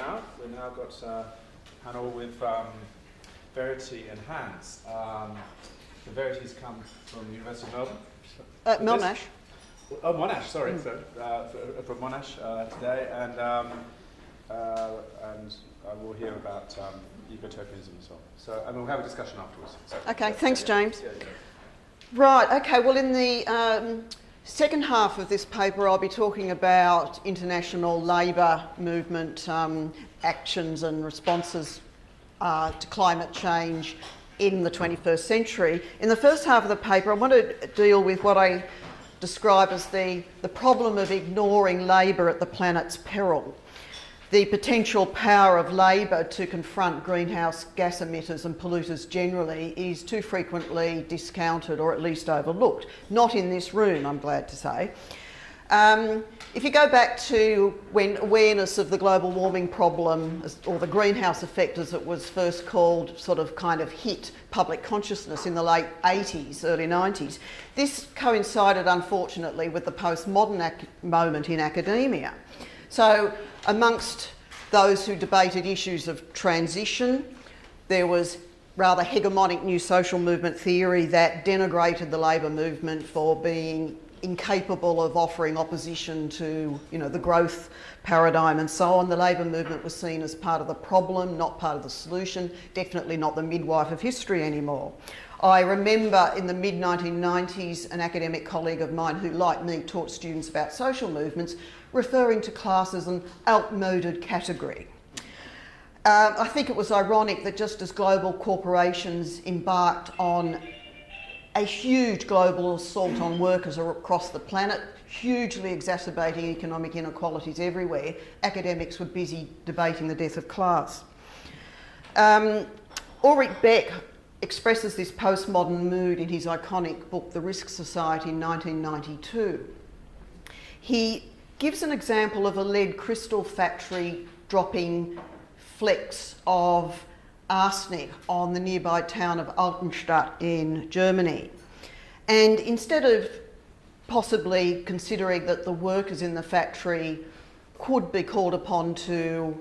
now. We've now got a panel with um, Verity and Hans. Um, the Verity's come from the University of Melbourne. Uh, Monash. Oh, Monash, sorry. Mm. So, uh, from Monash uh, today, and um, uh, and we'll hear about um, ecotopianism as well. So, and we'll have a discussion afterwards. So, okay, thanks, James. Yeah, yeah. Right. Okay. Well, in the um, second half of this paper, I'll be talking about international labour movement um, actions and responses uh, to climate change in the 21st century. In the first half of the paper, I want to deal with what I describe as the, the problem of ignoring labour at the planet's peril. The potential power of labour to confront greenhouse gas emitters and polluters generally is too frequently discounted or at least overlooked. Not in this room, I'm glad to say. Um, if you go back to when awareness of the global warming problem, or the greenhouse effect as it was first called, sort of kind of hit public consciousness in the late 80s, early 90s, this coincided unfortunately with the postmodern moment in academia. So, amongst those who debated issues of transition, there was rather hegemonic new social movement theory that denigrated the labour movement for being incapable of offering opposition to you know, the growth paradigm and so on. The labour movement was seen as part of the problem, not part of the solution, definitely not the midwife of history anymore. I remember in the mid 1990s an academic colleague of mine who, like me, taught students about social movements, referring to class as an outmoded category. Uh, I think it was ironic that just as global corporations embarked on a huge global assault on workers across the planet, hugely exacerbating economic inequalities everywhere. Academics were busy debating the death of class. Um, Ulrich Beck expresses this postmodern mood in his iconic book, The Risk Society, in 1992. He gives an example of a lead crystal factory dropping flecks of arsenic on the nearby town of Altenstadt in Germany. And instead of possibly considering that the workers in the factory could be called upon to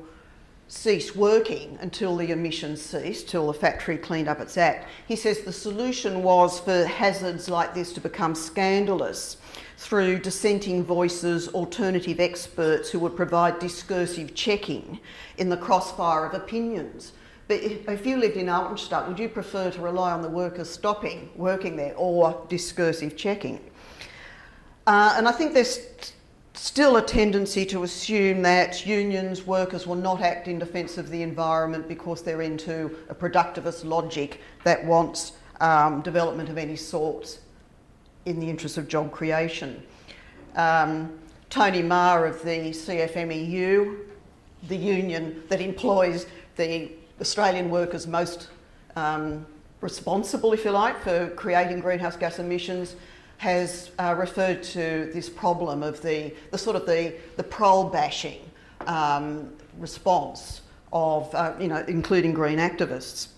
cease working until the emissions ceased, till the factory cleaned up its act. He says the solution was for hazards like this to become scandalous through dissenting voices, alternative experts who would provide discursive checking in the crossfire of opinions. But if you lived in Altenstadt, would you prefer to rely on the workers stopping working there or discursive checking? Uh, and I think there's still a tendency to assume that unions, workers will not act in defence of the environment because they're into a productivist logic that wants um, development of any sorts in the interest of job creation. Um, Tony Maher of the CFMEU, the union that employs the Australian workers most um, responsible, if you like, for creating greenhouse gas emissions has uh, referred to this problem of the, the sort of the, the prole bashing um, response of, uh, you know, including green activists.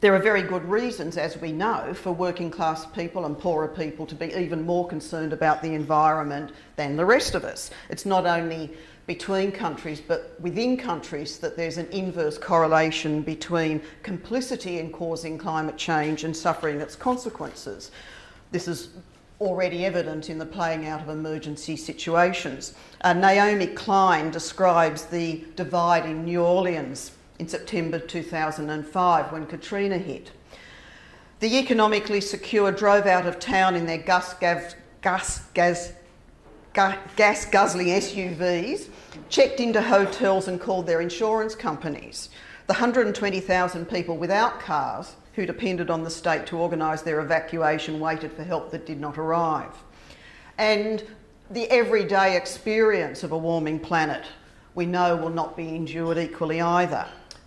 There are very good reasons, as we know, for working class people and poorer people to be even more concerned about the environment than the rest of us. It's not only between countries, but within countries, that there's an inverse correlation between complicity in causing climate change and suffering its consequences. This is already evident in the playing out of emergency situations. Uh, Naomi Klein describes the divide in New Orleans in September 2005 when Katrina hit. The economically secure drove out of town in their gas, gas, gas, gas guzzling SUVs, checked into hotels and called their insurance companies. The 120,000 people without cars who depended on the state to organise their evacuation waited for help that did not arrive. And the everyday experience of a warming planet we know will not be endured equally either.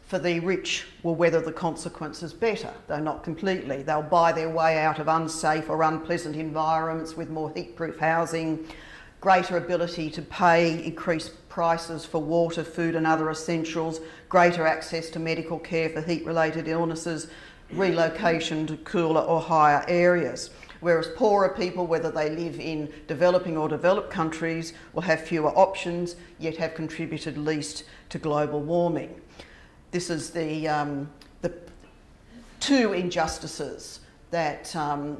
For the rich will weather the consequences better, though not completely. They'll buy their way out of unsafe or unpleasant environments with more heat-proof housing, greater ability to pay increased prices for water, food, and other essentials, greater access to medical care for heat related illnesses, relocation to cooler or higher areas. whereas poorer people, whether they live in developing or developed countries, will have fewer options, yet have contributed least to global warming. This is the, um, the two injustices that, um,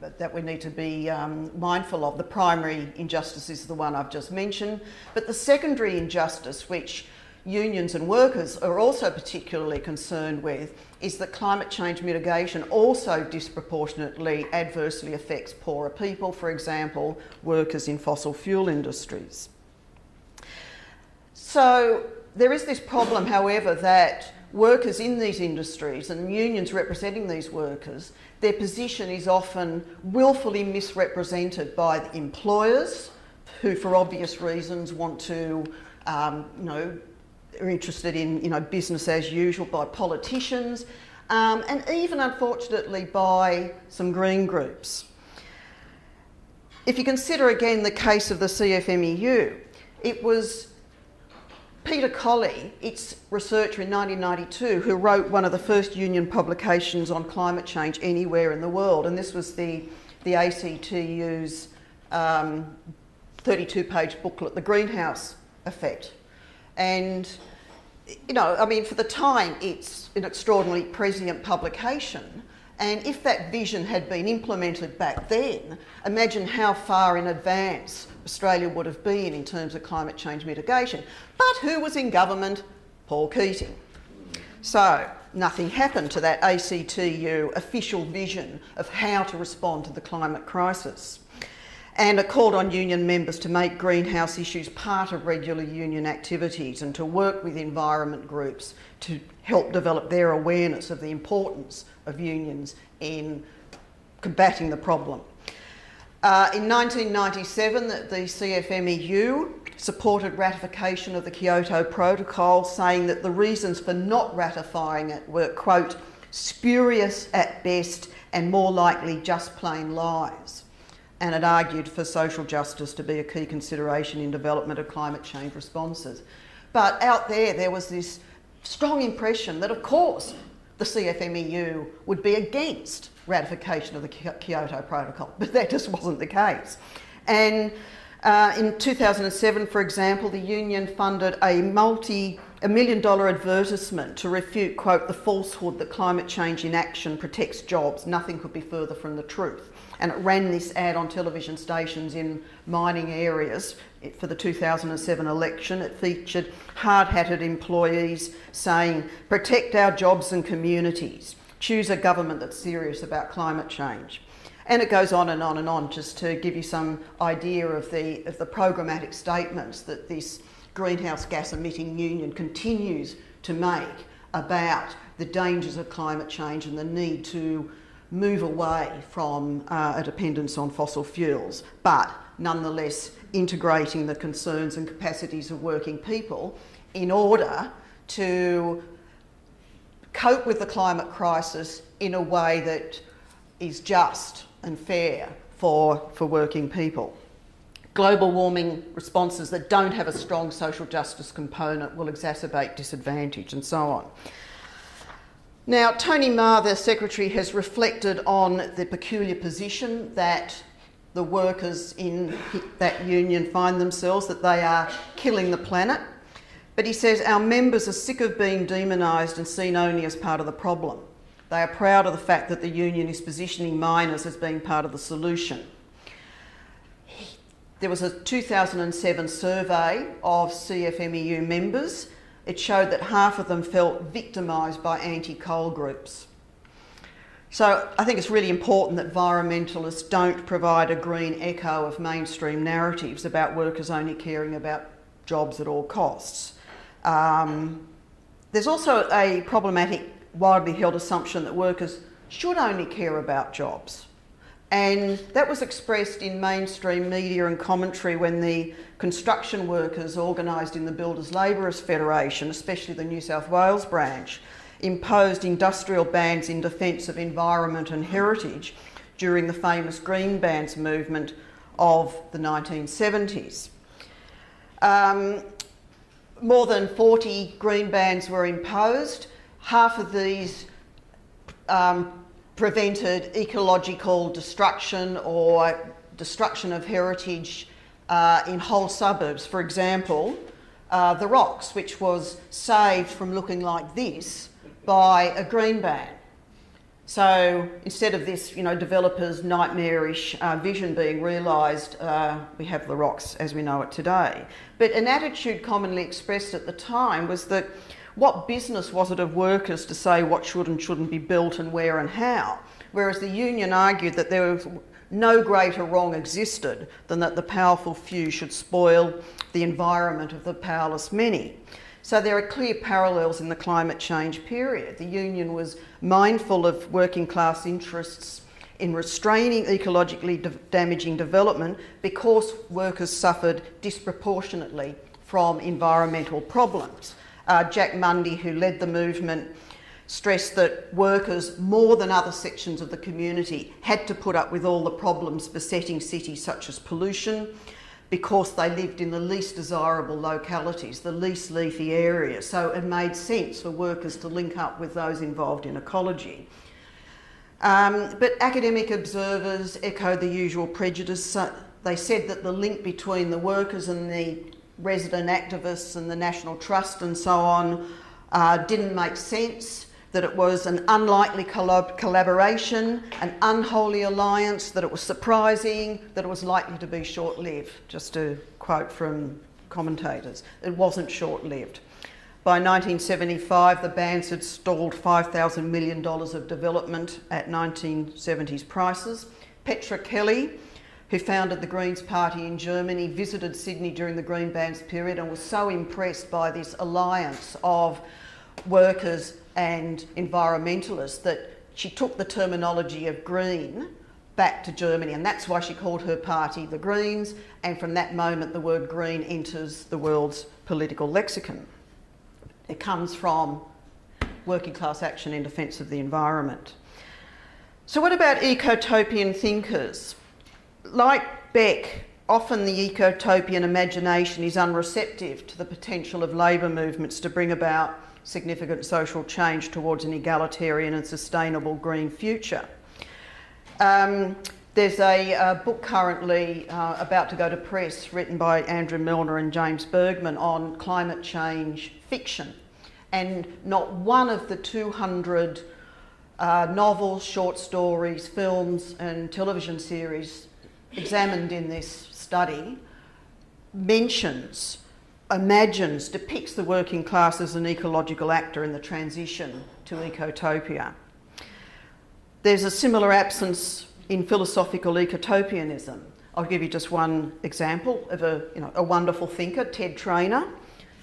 that we need to be um, mindful of. The primary injustice is the one I've just mentioned, but the secondary injustice, which unions and workers are also particularly concerned with, is that climate change mitigation also disproportionately adversely affects poorer people, for example, workers in fossil fuel industries. So there is this problem, however, that workers in these industries and unions representing these workers, their position is often willfully misrepresented by employers who, for obvious reasons, want to, um, you know, are interested in, you know, business as usual by politicians, um, and even unfortunately by some green groups. If you consider again the case of the CFMEU, it was Peter Colley, its researcher in 1992, who wrote one of the first union publications on climate change anywhere in the world, and this was the, the ACTU's um, 32 page booklet, The Greenhouse Effect. And, you know, I mean, for the time, it's an extraordinarily prescient publication. And if that vision had been implemented back then, imagine how far in advance Australia would have been in terms of climate change mitigation. But who was in government? Paul Keating. So nothing happened to that ACTU official vision of how to respond to the climate crisis. And it called on union members to make greenhouse issues part of regular union activities and to work with environment groups to help develop their awareness of the importance of unions in combating the problem. Uh, in 1997, the, the CFMEU supported ratification of the Kyoto Protocol, saying that the reasons for not ratifying it were, quote, spurious at best and more likely just plain lies. And it argued for social justice to be a key consideration in development of climate change responses. But out there, there was this strong impression that, of course, the CFMEU would be against ratification of the Kyoto Protocol, but that just wasn't the case. And uh, in 2007, for example, the union funded a multi a million dollar advertisement to refute, quote, the falsehood that climate change inaction protects jobs. Nothing could be further from the truth. And it ran this ad on television stations in mining areas for the 2007 election. It featured hard hatted employees saying, protect our jobs and communities. Choose a government that's serious about climate change. And it goes on and on and on, just to give you some idea of the, of the programmatic statements that this greenhouse gas emitting union continues to make about the dangers of climate change and the need to move away from uh, a dependence on fossil fuels, but nonetheless integrating the concerns and capacities of working people in order to cope with the climate crisis in a way that is just and fair for, for working people. Global warming responses that don't have a strong social justice component will exacerbate disadvantage and so on. Now, Tony Maher, the Secretary, has reflected on the peculiar position that the workers in that union find themselves, that they are killing the planet but he says our members are sick of being demonised and seen only as part of the problem. They are proud of the fact that the union is positioning miners as being part of the solution. There was a 2007 survey of CFMEU members. It showed that half of them felt victimised by anti coal groups. So I think it's really important that environmentalists don't provide a green echo of mainstream narratives about workers only caring about jobs at all costs. Um, there's also a problematic, widely held assumption that workers should only care about jobs. And that was expressed in mainstream media and commentary when the construction workers organised in the Builders Labourers Federation, especially the New South Wales branch, imposed industrial bans in defence of environment and heritage during the famous Green Bans movement of the 1970s. Um, more than 40 green bans were imposed. Half of these um, prevented ecological destruction or destruction of heritage uh, in whole suburbs. For example, uh, the Rocks, which was saved from looking like this by a green ban. So instead of this, you know, developers' nightmarish uh, vision being realised, uh, we have the rocks as we know it today. But an attitude commonly expressed at the time was that what business was it of workers to say what should and shouldn't be built and where and how? Whereas the union argued that there was no greater wrong existed than that the powerful few should spoil the environment of the powerless many. So there are clear parallels in the climate change period. The union was mindful of working class interests in restraining ecologically de damaging development because workers suffered disproportionately from environmental problems. Uh, Jack Mundey, who led the movement, stressed that workers, more than other sections of the community, had to put up with all the problems besetting cities such as pollution, because they lived in the least desirable localities, the least leafy areas. So it made sense for workers to link up with those involved in ecology. Um, but academic observers echoed the usual prejudice. they said that the link between the workers and the resident activists and the National Trust and so on uh, didn't make sense that it was an unlikely collab collaboration, an unholy alliance, that it was surprising, that it was likely to be short lived, just to quote from commentators. It wasn't short lived. By 1975, the bans had stalled $5,000 million of development at 1970s prices. Petra Kelly, who founded the Greens Party in Germany, visited Sydney during the Green Bans period and was so impressed by this alliance of workers and environmentalists that she took the terminology of green back to Germany, and that's why she called her party the Greens. And from that moment, the word green enters the world's political lexicon. It comes from working class action in defence of the environment. So, what about ecotopian thinkers? Like Beck, often the ecotopian imagination is unreceptive to the potential of labour movements to bring about significant social change towards an egalitarian and sustainable green future. Um, there's a, a, book currently uh, about to go to press written by Andrew Milner and James Burgmann on climate change fiction. And not one of the 200 uh, novels, short stories, films, and television series examined in this study mentions imagines, depicts the working class as an ecological actor in the transition to ecotopia. There's a similar absence in philosophical ecotopianism. I'll give you just one example of a, you know, a wonderful thinker, Ted Trainer.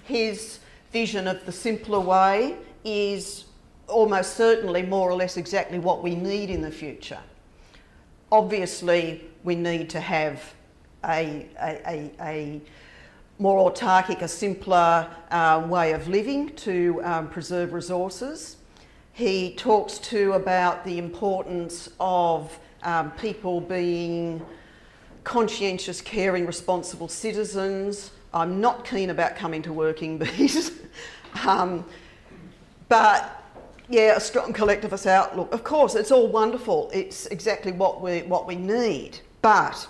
His vision of the simpler way is almost certainly more or less exactly what we need in the future. Obviously, we need to have a, a, a, more autarkic, a simpler uh, way of living to um, preserve resources. He talks too about the importance of um, people being conscientious, caring, responsible citizens. I'm not keen about coming to working bees, um, but yeah, a strong collectivist outlook. Of course, it's all wonderful. It's exactly what we what we need, but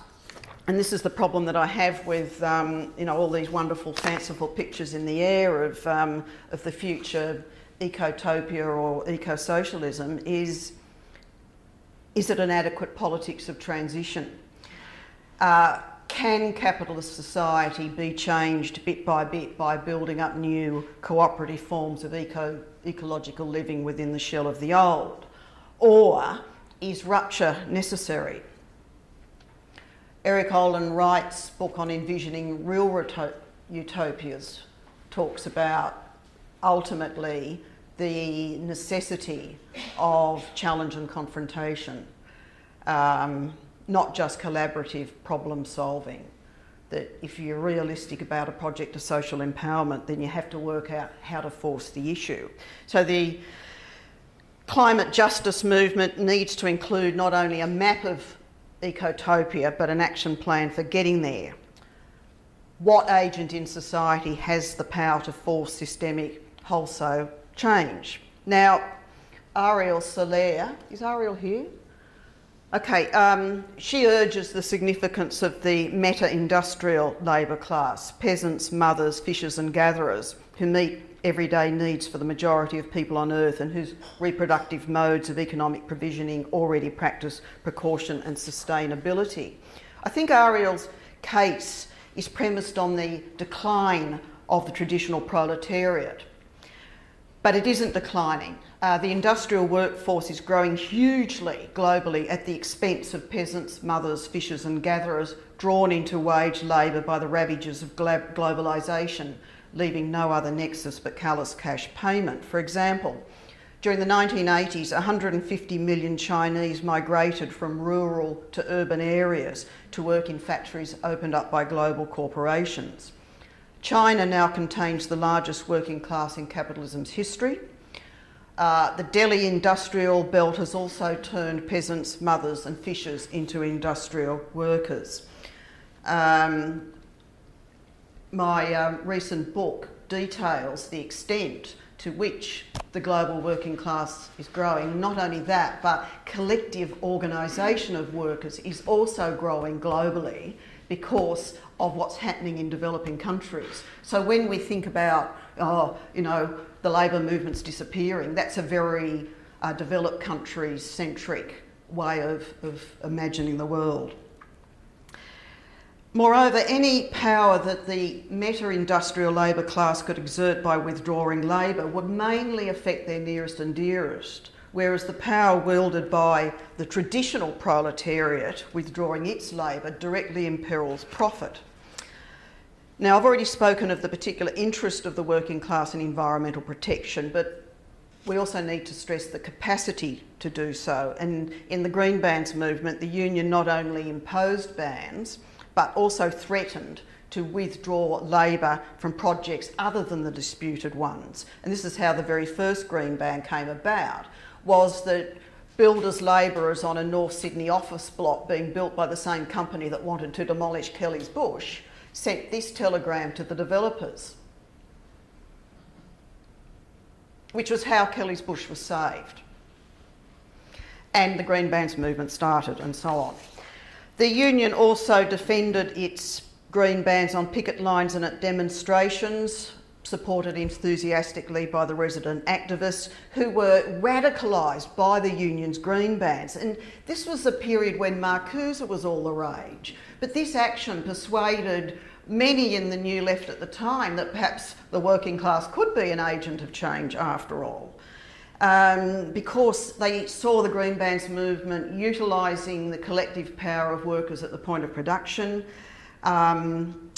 and this is the problem that I have with um, you know all these wonderful fanciful pictures in the air of um, of the future ecotopia or eco-socialism is is it an adequate politics of transition? Uh, can capitalist society be changed bit by bit by building up new cooperative forms of eco ecological living within the shell of the old? Or is rupture necessary? Erik Olin Wright's book on envisioning real utopias talks about ultimately the necessity of challenge and confrontation, um, not just collaborative problem solving. That if you're realistic about a project of social empowerment, then you have to work out how to force the issue. So the climate justice movement needs to include not only a map of ecotopia, but an action plan for getting there. What agent in society has the power to force systemic wholesale change? Now, Ariel Salleh. Is Ariel here? Okay, um, she urges the significance of the meta industrial labour class peasants, mothers, fishers, and gatherers who meet everyday needs for the majority of people on earth and whose reproductive modes of economic provisioning already practice precaution and sustainability. I think Ariel's case is premised on the decline of the traditional proletariat. But it isn't declining. Uh, the industrial workforce is growing hugely globally at the expense of peasants, mothers, fishers, and gatherers drawn into wage labour by the ravages of globalisation, leaving no other nexus but callous cash payment. For example, during the 1980s, 150 million Chinese migrated from rural to urban areas to work in factories opened up by global corporations. China now contains the largest working class in capitalism's history. Uh, the Delhi industrial belt has also turned peasants, mothers, and fishers into industrial workers. Um, my uh, recent book details the extent to which the global working class is growing. Not only that, but collective organisation of workers is also growing globally because of what's happening in developing countries. So when we think about, oh, you know, the labour movement's disappearing, that's a very uh, developed countries centric way of, of imagining the world. Moreover, any power that the meta industrial labour class could exert by withdrawing labour would mainly affect their nearest and dearest, whereas the power wielded by the traditional proletariat withdrawing its labour directly imperils profit. Now, I've already spoken of the particular interest of the working class in environmental protection, but we also need to stress the capacity to do so. And in the Green Bans movement, the union not only imposed bans, but also threatened to withdraw labour from projects other than the disputed ones. And this is how the very first Green Ban came about, was that builders labourers on a North Sydney office block being built by the same company that wanted to demolish Kelly's Bush sent this telegram to the developers, which was how Kelly's Bush was saved. And the Green Bans movement started and so on. The union also defended its green bans on picket lines and at demonstrations, supported enthusiastically by the resident activists who were radicalised by the union's green bans. And this was the period when Marcuse was all the rage. But this action persuaded many in the new left at the time that perhaps the working class could be an agent of change after all um, because they saw the Green Bans movement utilising the collective power of workers at the point of production. Um,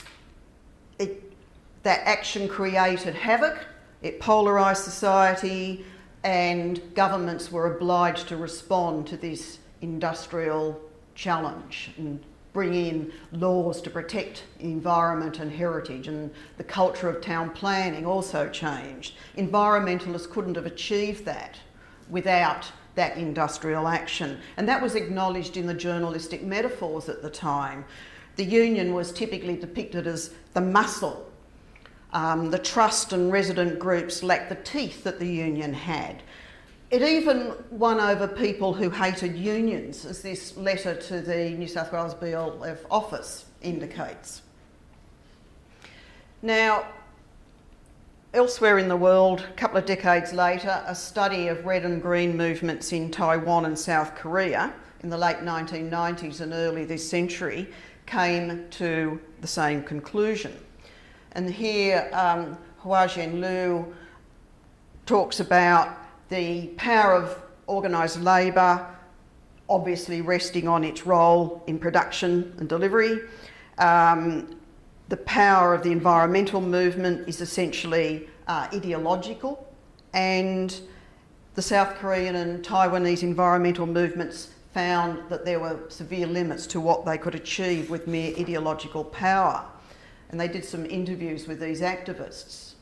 that action created havoc, it polarised society, and governments were obliged to respond to this industrial challenge and bring in laws to protect environment and heritage, and the culture of town planning also changed. Environmentalists couldn't have achieved that without that industrial action, and that was acknowledged in the journalistic metaphors at the time. The union was typically depicted as the muscle. Um, the trust and resident groups lacked the teeth that the union had. It even won over people who hated unions, as this letter to the New South Wales BLF office indicates. Now, elsewhere in the world, a couple of decades later, a study of red and green movements in Taiwan and South Korea in the late 1990s and early this century came to the same conclusion. And here, um, Hwa-Jen Liu talks about the power of organised labour, obviously resting on its role in production and delivery. Um, the power of the environmental movement is essentially uh, ideological, and the South Korean and Taiwanese environmental movements found that there were severe limits to what they could achieve with mere ideological power. And they did some interviews with these activists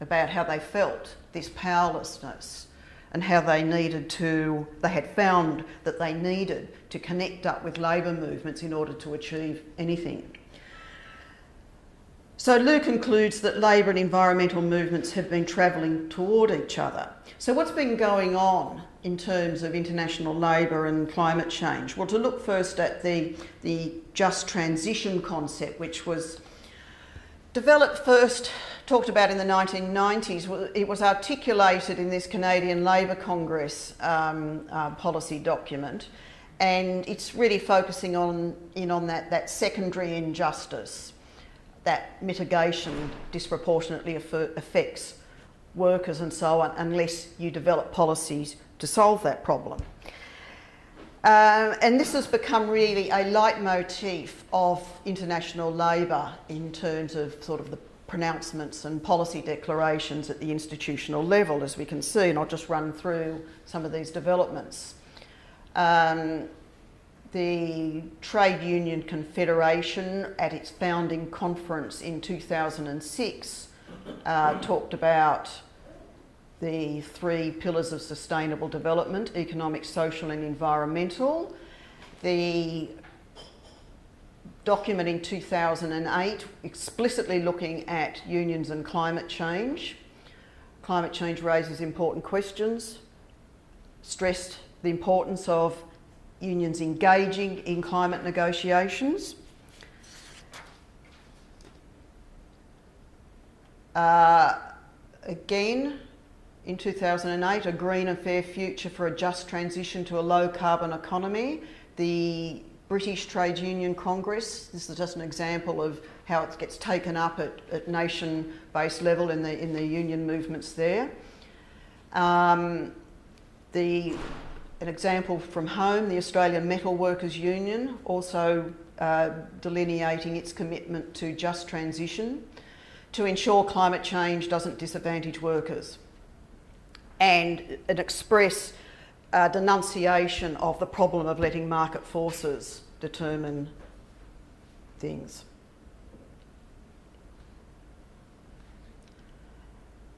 about how they felt this powerlessness and how they needed to, they had found that they needed to connect up with labour movements in order to achieve anything. So Liu concludes that labour and environmental movements have been travelling toward each other. So what's been going on in terms of international labour and climate change? Well, to look first at the, the just transition concept, which was developed first, talked about in the 1990s, it was articulated in this Canadian Labour Congress um, uh, policy document, and it's really focusing on in on that, that secondary injustice, that mitigation disproportionately affects workers and so on, unless you develop policies to solve that problem. Um, and this has become really a leitmotif of international labour in terms of sort of the pronouncements and policy declarations at the institutional level, as we can see, and I'll just run through some of these developments. Um, the Trade Union Confederation, at its founding conference in 2006, uh, talked about the three pillars of sustainable development economic, social, and environmental. The document in 2008 explicitly looking at unions and climate change. Climate change raises important questions, stressed the importance of unions engaging in climate negotiations. Uh, again, in 2008, A Green and Fair Future for a Just Transition to a Low Carbon Economy. The British Trade Union Congress, this is just an example of how it gets taken up at, at nation-based level in the, in the union movements there. Um, the, an example from home, the Australian Metal Workers Union, also uh, delineating its commitment to just transition to ensure climate change doesn't disadvantage workers and an express uh, denunciation of the problem of letting market forces determine things.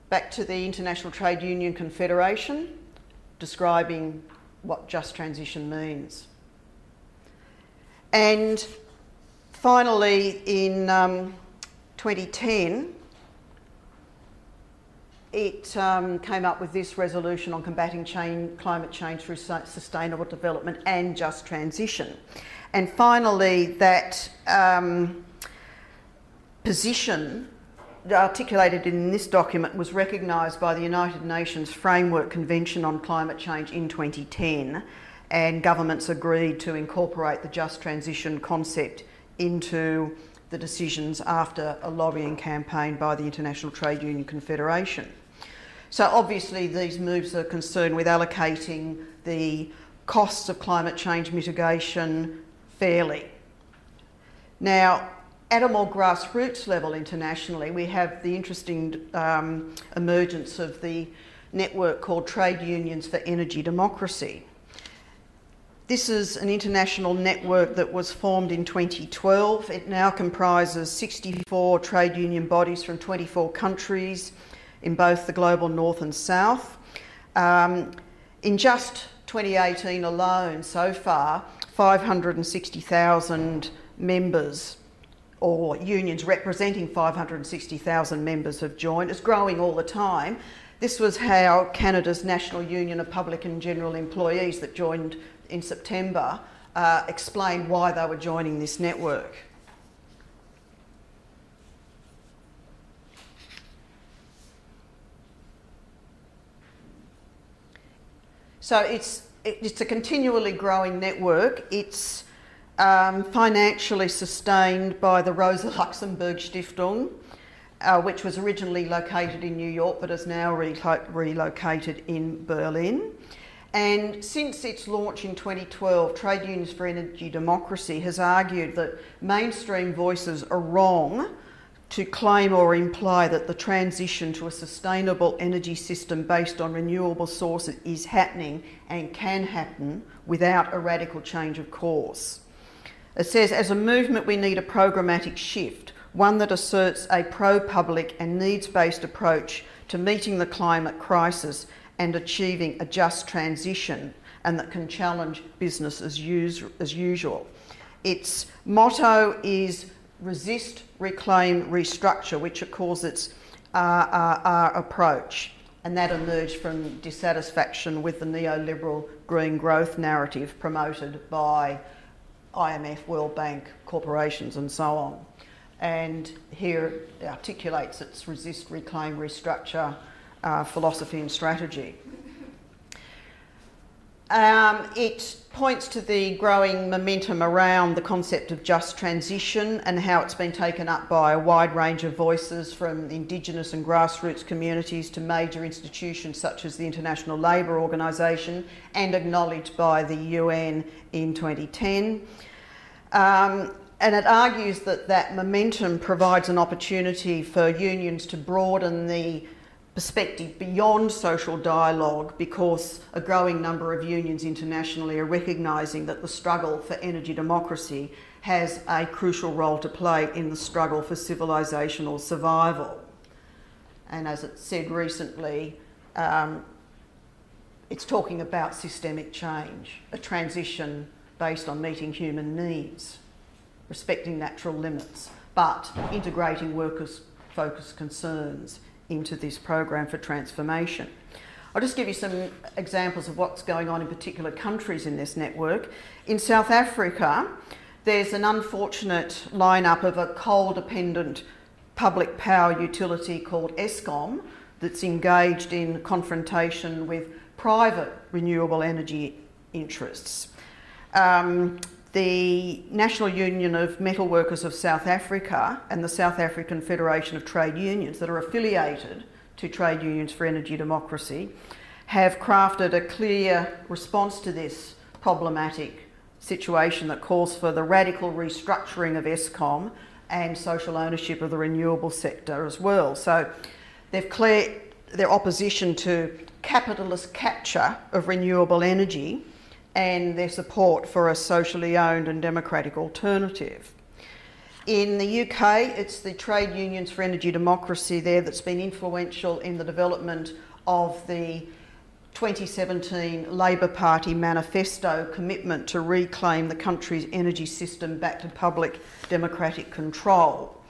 Back to the International Trade Union Confederation, describing what just transition means. And finally, in um, 2010, it um, came up with this resolution on combating change, climate change through sustainable development and just transition. And finally, that um, position articulated in this document was recognised by the United Nations Framework Convention on Climate Change in 2010 and governments agreed to incorporate the just transition concept into the decisions after a lobbying campaign by the International Trade Union Confederation. So obviously these moves are concerned with allocating the costs of climate change mitigation fairly. Now, at a more grassroots level internationally, we have the interesting um, emergence of the network called Trade Unions for Energy Democracy. This is an international network that was formed in 2012. It now comprises 64 trade union bodies from 24 countries in both the global north and south. Um, in just 2018 alone, so far, 560,000 members or unions representing 560,000 members have joined. It's growing all the time. This was how Canada's National Union of Public and General Employees that joined in September uh, explained why they were joining this network. So it's, it's a continually growing network. It's um, financially sustained by the Rosa Luxemburg Stiftung, uh, which was originally located in New York but is now re relocated in Berlin. And since its launch in 2012, Trade Unions for Energy Democracy has argued that mainstream voices are wrong to claim or imply that the transition to a sustainable energy system based on renewable sources is happening and can happen without a radical change of course. It says, as a movement, we need a programmatic shift, one that asserts a pro public and needs based approach to meeting the climate crisis and achieving a just transition, and that can challenge business as, us as usual. Its motto is resist, reclaim, restructure, which of course its uh, approach. and that emerged from dissatisfaction with the neoliberal green growth narrative promoted by IMF, World Bank, corporations, and so on. And here it articulates its resist, reclaim, restructure uh, philosophy and strategy. Um, it points to the growing momentum around the concept of just transition and how it's been taken up by a wide range of voices from Indigenous and grassroots communities to major institutions such as the International Labour Organisation and acknowledged by the UN in 2010. Um, and it argues that that momentum provides an opportunity for unions to broaden the perspective beyond social dialogue because a growing number of unions internationally are recognising that the struggle for energy democracy has a crucial role to play in the struggle for civilisational survival. And as it said recently, um, it's talking about systemic change, a transition based on meeting human needs, respecting natural limits, but integrating workers' focused concerns into this program for transformation. I'll just give you some examples of what's going on in particular countries in this network. In South Africa, there's an unfortunate lineup of a coal dependent public power utility called Eskom that's engaged in confrontation with private renewable energy interests. Um, the National Union of Metal Workers of South Africa and the South African Federation of Trade Unions, that are affiliated to Trade Unions for Energy Democracy, have crafted a clear response to this problematic situation that calls for the radical restructuring of Eskom and social ownership of the renewable sector as well. So they've cleared their opposition to capitalist capture of renewable energy and their support for a socially owned and democratic alternative. In the UK, it's the Trade Unions for Energy Democracy there that's been influential in the development of the 2017 Labor Party manifesto commitment to reclaim the country's energy system back to public democratic control.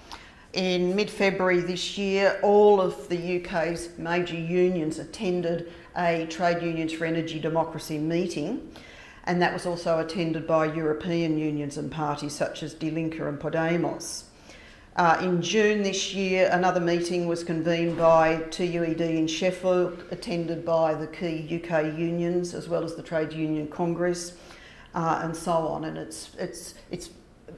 In mid February this year, all of the UK's major unions attended a Trade Unions for Energy Democracy meeting and that was also attended by European unions and parties such as Die Linke and Podemos. Uh, in June this year, another meeting was convened by TUED in Sheffield, attended by the key UK unions as well as the Trade Union Congress, uh, and so on. And it's it's it's.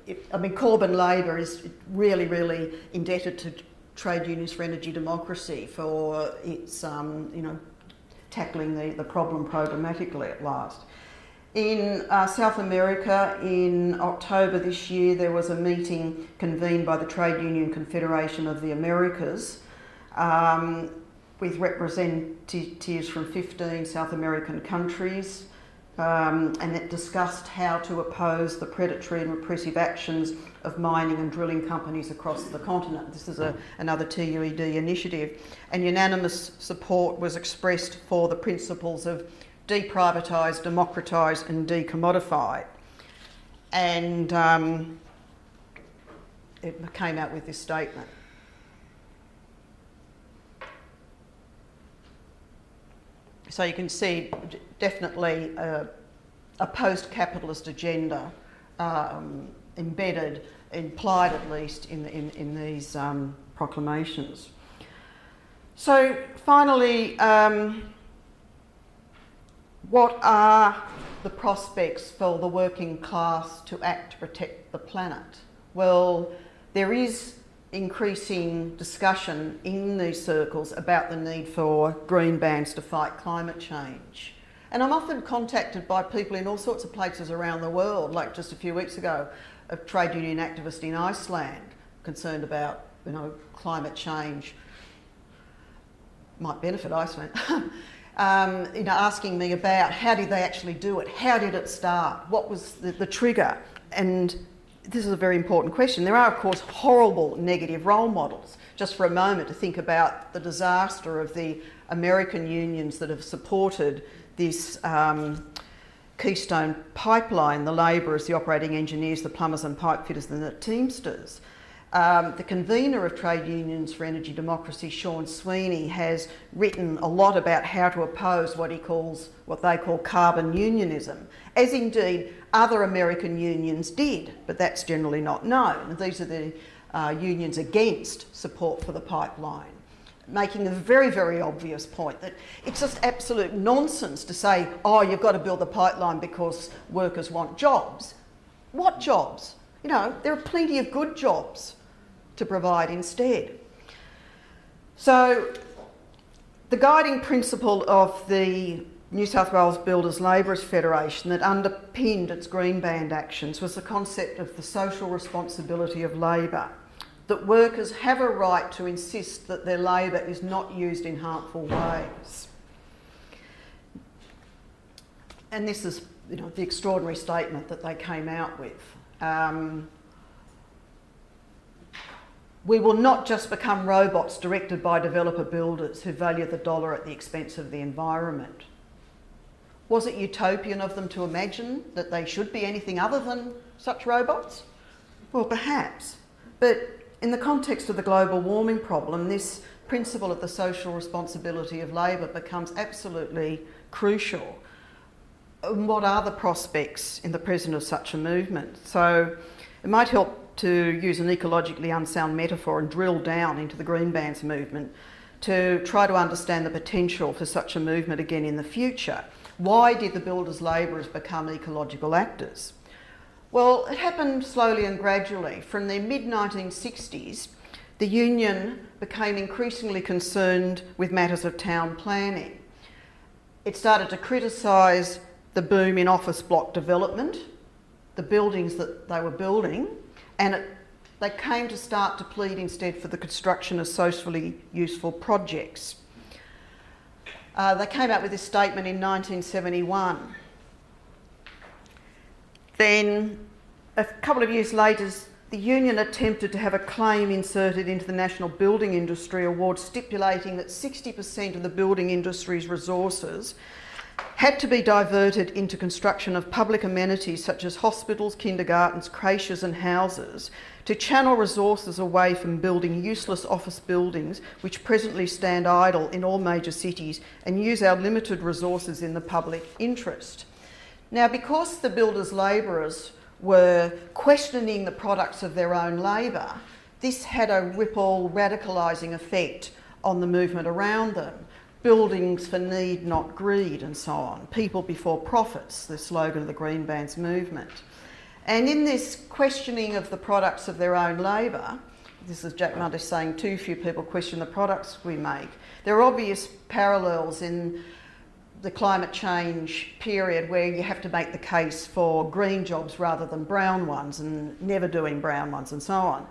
It, I mean, Corbyn Labor is really, really indebted to Trade Unions for Energy Democracy for its, um, you know, tackling the, the problem programmatically at last. In uh, South America, in October this year, there was a meeting convened by the Trade Union Confederation of the Americas um, with representatives from 15 South American countries, um, and it discussed how to oppose the predatory and repressive actions of mining and drilling companies across the continent. This is a, another TUED initiative, and unanimous support was expressed for the principles of deprivatised, democratised, and decommodified. And um, it came out with this statement. So you can see definitely a, a post capitalist agenda um, embedded, implied at least, in, in, in these um, proclamations. So finally, um, what are the prospects for the working class to act to protect the planet? Well, there is increasing discussion in these circles about the need for green bans to fight climate change. And I'm often contacted by people in all sorts of places around the world, like just a few weeks ago, a trade union activist in Iceland concerned about you know, climate change might benefit Iceland. um, you know, asking me about how did they actually do it? How did it start? What was the, the trigger? And this is a very important question. There are, of course, horrible negative role models. Just for a moment to think about the disaster of the American unions that have supported this um, Keystone pipeline, the labourers, the operating engineers, the plumbers and pipe fitters, and the Teamsters. Um, the convener of Trade Unions for Energy Democracy, Sean Sweeney, has written a lot about how to oppose what he calls, what they call carbon unionism, as indeed other American unions did, but that's generally not known. These are the uh, unions against support for the pipeline, making a very, very obvious point that it's just absolute nonsense to say, oh, you've got to build the pipeline because workers want jobs. What jobs? You know, there are plenty of good jobs to provide instead. So, the guiding principle of the New South Wales Builders Labourers Federation that underpinned its green ban actions was the concept of the social responsibility of labour. That workers have a right to insist that their labour is not used in harmful ways. And this is you know, the extraordinary statement that they came out with. Um, we will not just become robots directed by developer builders who value the dollar at the expense of the environment. Was it utopian of them to imagine that they should be anything other than such robots? Well, perhaps. But in the context of the global warming problem, this principle of the social responsibility of labour becomes absolutely crucial. What are the prospects in the present of such a movement? So it might help to use an ecologically unsound metaphor and drill down into the green bans movement to try to understand the potential for such a movement again in the future. Why did the builders' labourers become ecological actors? Well, it happened slowly and gradually. From the mid 1960s, the union became increasingly concerned with matters of town planning. It started to criticise the boom in office block development, the buildings that they were building, and it, they came to start to plead instead for the construction of socially useful projects. Uh, they came out with this statement in 1971. Then, a couple of years later, the union attempted to have a claim inserted into the National Building Industry Award stipulating that 60% of the building industry's resources had to be diverted into construction of public amenities such as hospitals, kindergartens, creches, and houses to channel resources away from building useless office buildings which presently stand idle in all major cities and use our limited resources in the public interest. Now, because the builders' labourers were questioning the products of their own labour, this had a ripple radicalising effect on the movement around them buildings for need, not greed, and so on. People before profits, the slogan of the Green Bans movement. And in this questioning of the products of their own labour, this is Jack Mundey's saying too few people question the products we make. There are obvious parallels in the climate change period where you have to make the case for green jobs rather than brown ones and never doing brown ones and so on.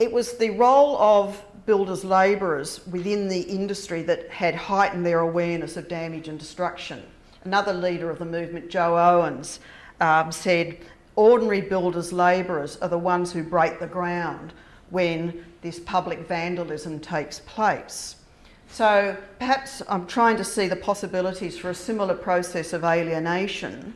It was the role of builders' labourers within the industry that had heightened their awareness of damage and destruction. Another leader of the movement, Joe Owens, um, said ordinary builders' labourers are the ones who break the ground when this public vandalism takes place. So perhaps I'm trying to see the possibilities for a similar process of alienation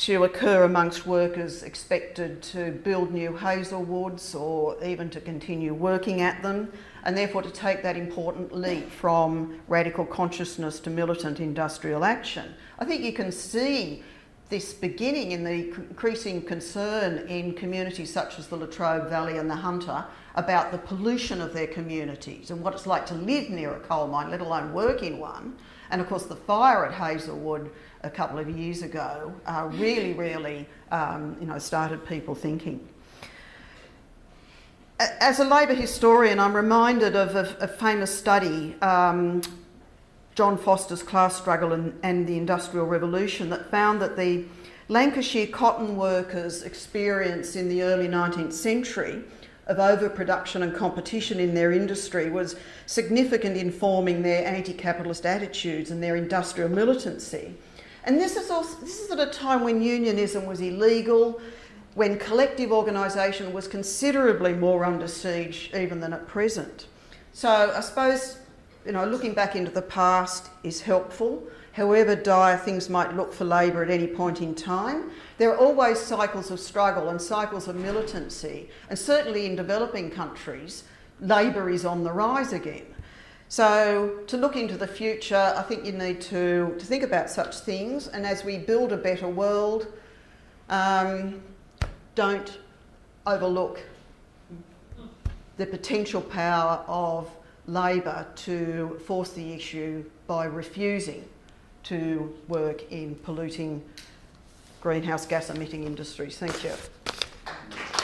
to occur amongst workers expected to build new Hazelwoods or even to continue working at them, and therefore to take that important leap from radical consciousness to militant industrial action. I think you can see this beginning in the increasing concern in communities such as the Latrobe Valley and the Hunter about the pollution of their communities and what it's like to live near a coal mine, let alone work in one. And of course, the fire at Hazelwood a couple of years ago uh, really, really, um, you know, started people thinking. As a Labor historian, I'm reminded of a, a famous study, um, John Foster's Class Struggle and, and the Industrial Revolution, that found that the Lancashire cotton workers' experience in the early 19th century of overproduction and competition in their industry was significant in forming their anti capitalist attitudes and their industrial militancy. And this is, also, this is at a time when unionism was illegal, when collective organisation was considerably more under siege even than at present. So I suppose, you know, looking back into the past is helpful, however dire things might look for Labor at any point in time, there are always cycles of struggle and cycles of militancy. And certainly in developing countries, Labor is on the rise again. So, to look into the future, I think you need to, to think about such things. And as we build a better world, um, don't overlook the potential power of Labor to force the issue by refusing to work in polluting greenhouse gas emitting industries. Thank you.